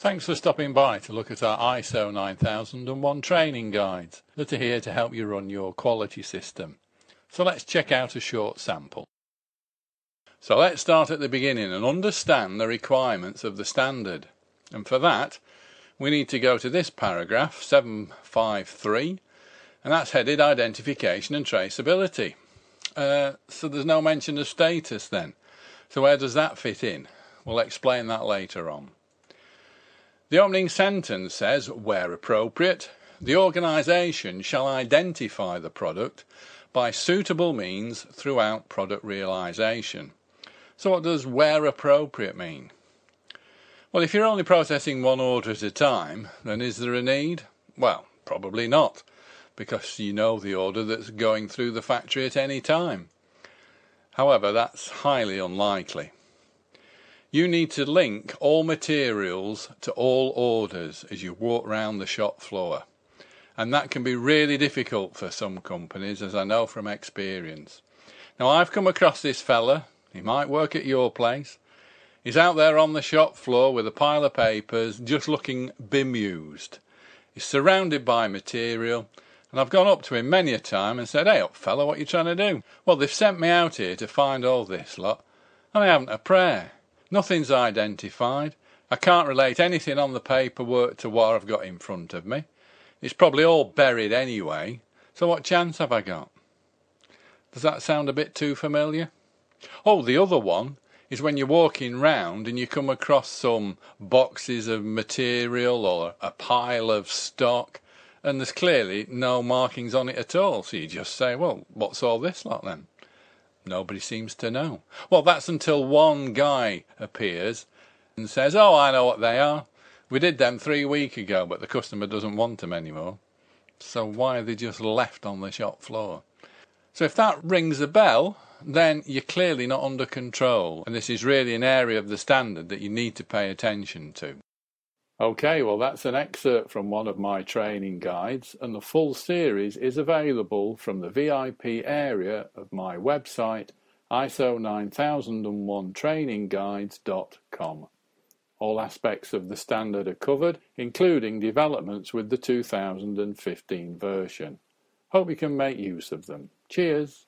Thanks for stopping by to look at our ISO 9001 training guides that are here to help you run your quality system. So let's check out a short sample. So let's start at the beginning and understand the requirements of the standard. And for that, we need to go to this paragraph 753 and that's headed identification and traceability. Uh, so there's no mention of status then. So where does that fit in? We'll explain that later on. The opening sentence says, where appropriate, the organisation shall identify the product by suitable means throughout product realisation. So what does where appropriate mean? Well, if you're only processing one order at a time, then is there a need? Well, probably not, because you know the order that's going through the factory at any time. However, that's highly unlikely. You need to link all materials to all orders as you walk round the shop floor. And that can be really difficult for some companies, as I know from experience. Now, I've come across this fella. He might work at your place. He's out there on the shop floor with a pile of papers, just looking bemused. He's surrounded by material, and I've gone up to him many a time and said, Hey up, fella, what you trying to do? Well, they've sent me out here to find all this lot, and I haven't a prayer. Nothing's identified. I can't relate anything on the paperwork to what I've got in front of me. It's probably all buried anyway, so what chance have I got? Does that sound a bit too familiar? Oh, the other one is when you're walking round and you come across some boxes of material or a pile of stock and there's clearly no markings on it at all. So you just say, well, what's all this lot then? Nobody seems to know. Well, that's until one guy appears and says, Oh, I know what they are. We did them three weeks ago, but the customer doesn't want them anymore. So why are they just left on the shop floor? So if that rings a bell, then you're clearly not under control. And this is really an area of the standard that you need to pay attention to. Okay, well, that's an excerpt from one of my training guides, and the full series is available from the VIP area of my website, ISO9001trainingguides.com. All aspects of the standard are covered, including developments with the 2015 version. Hope you can make use of them. Cheers!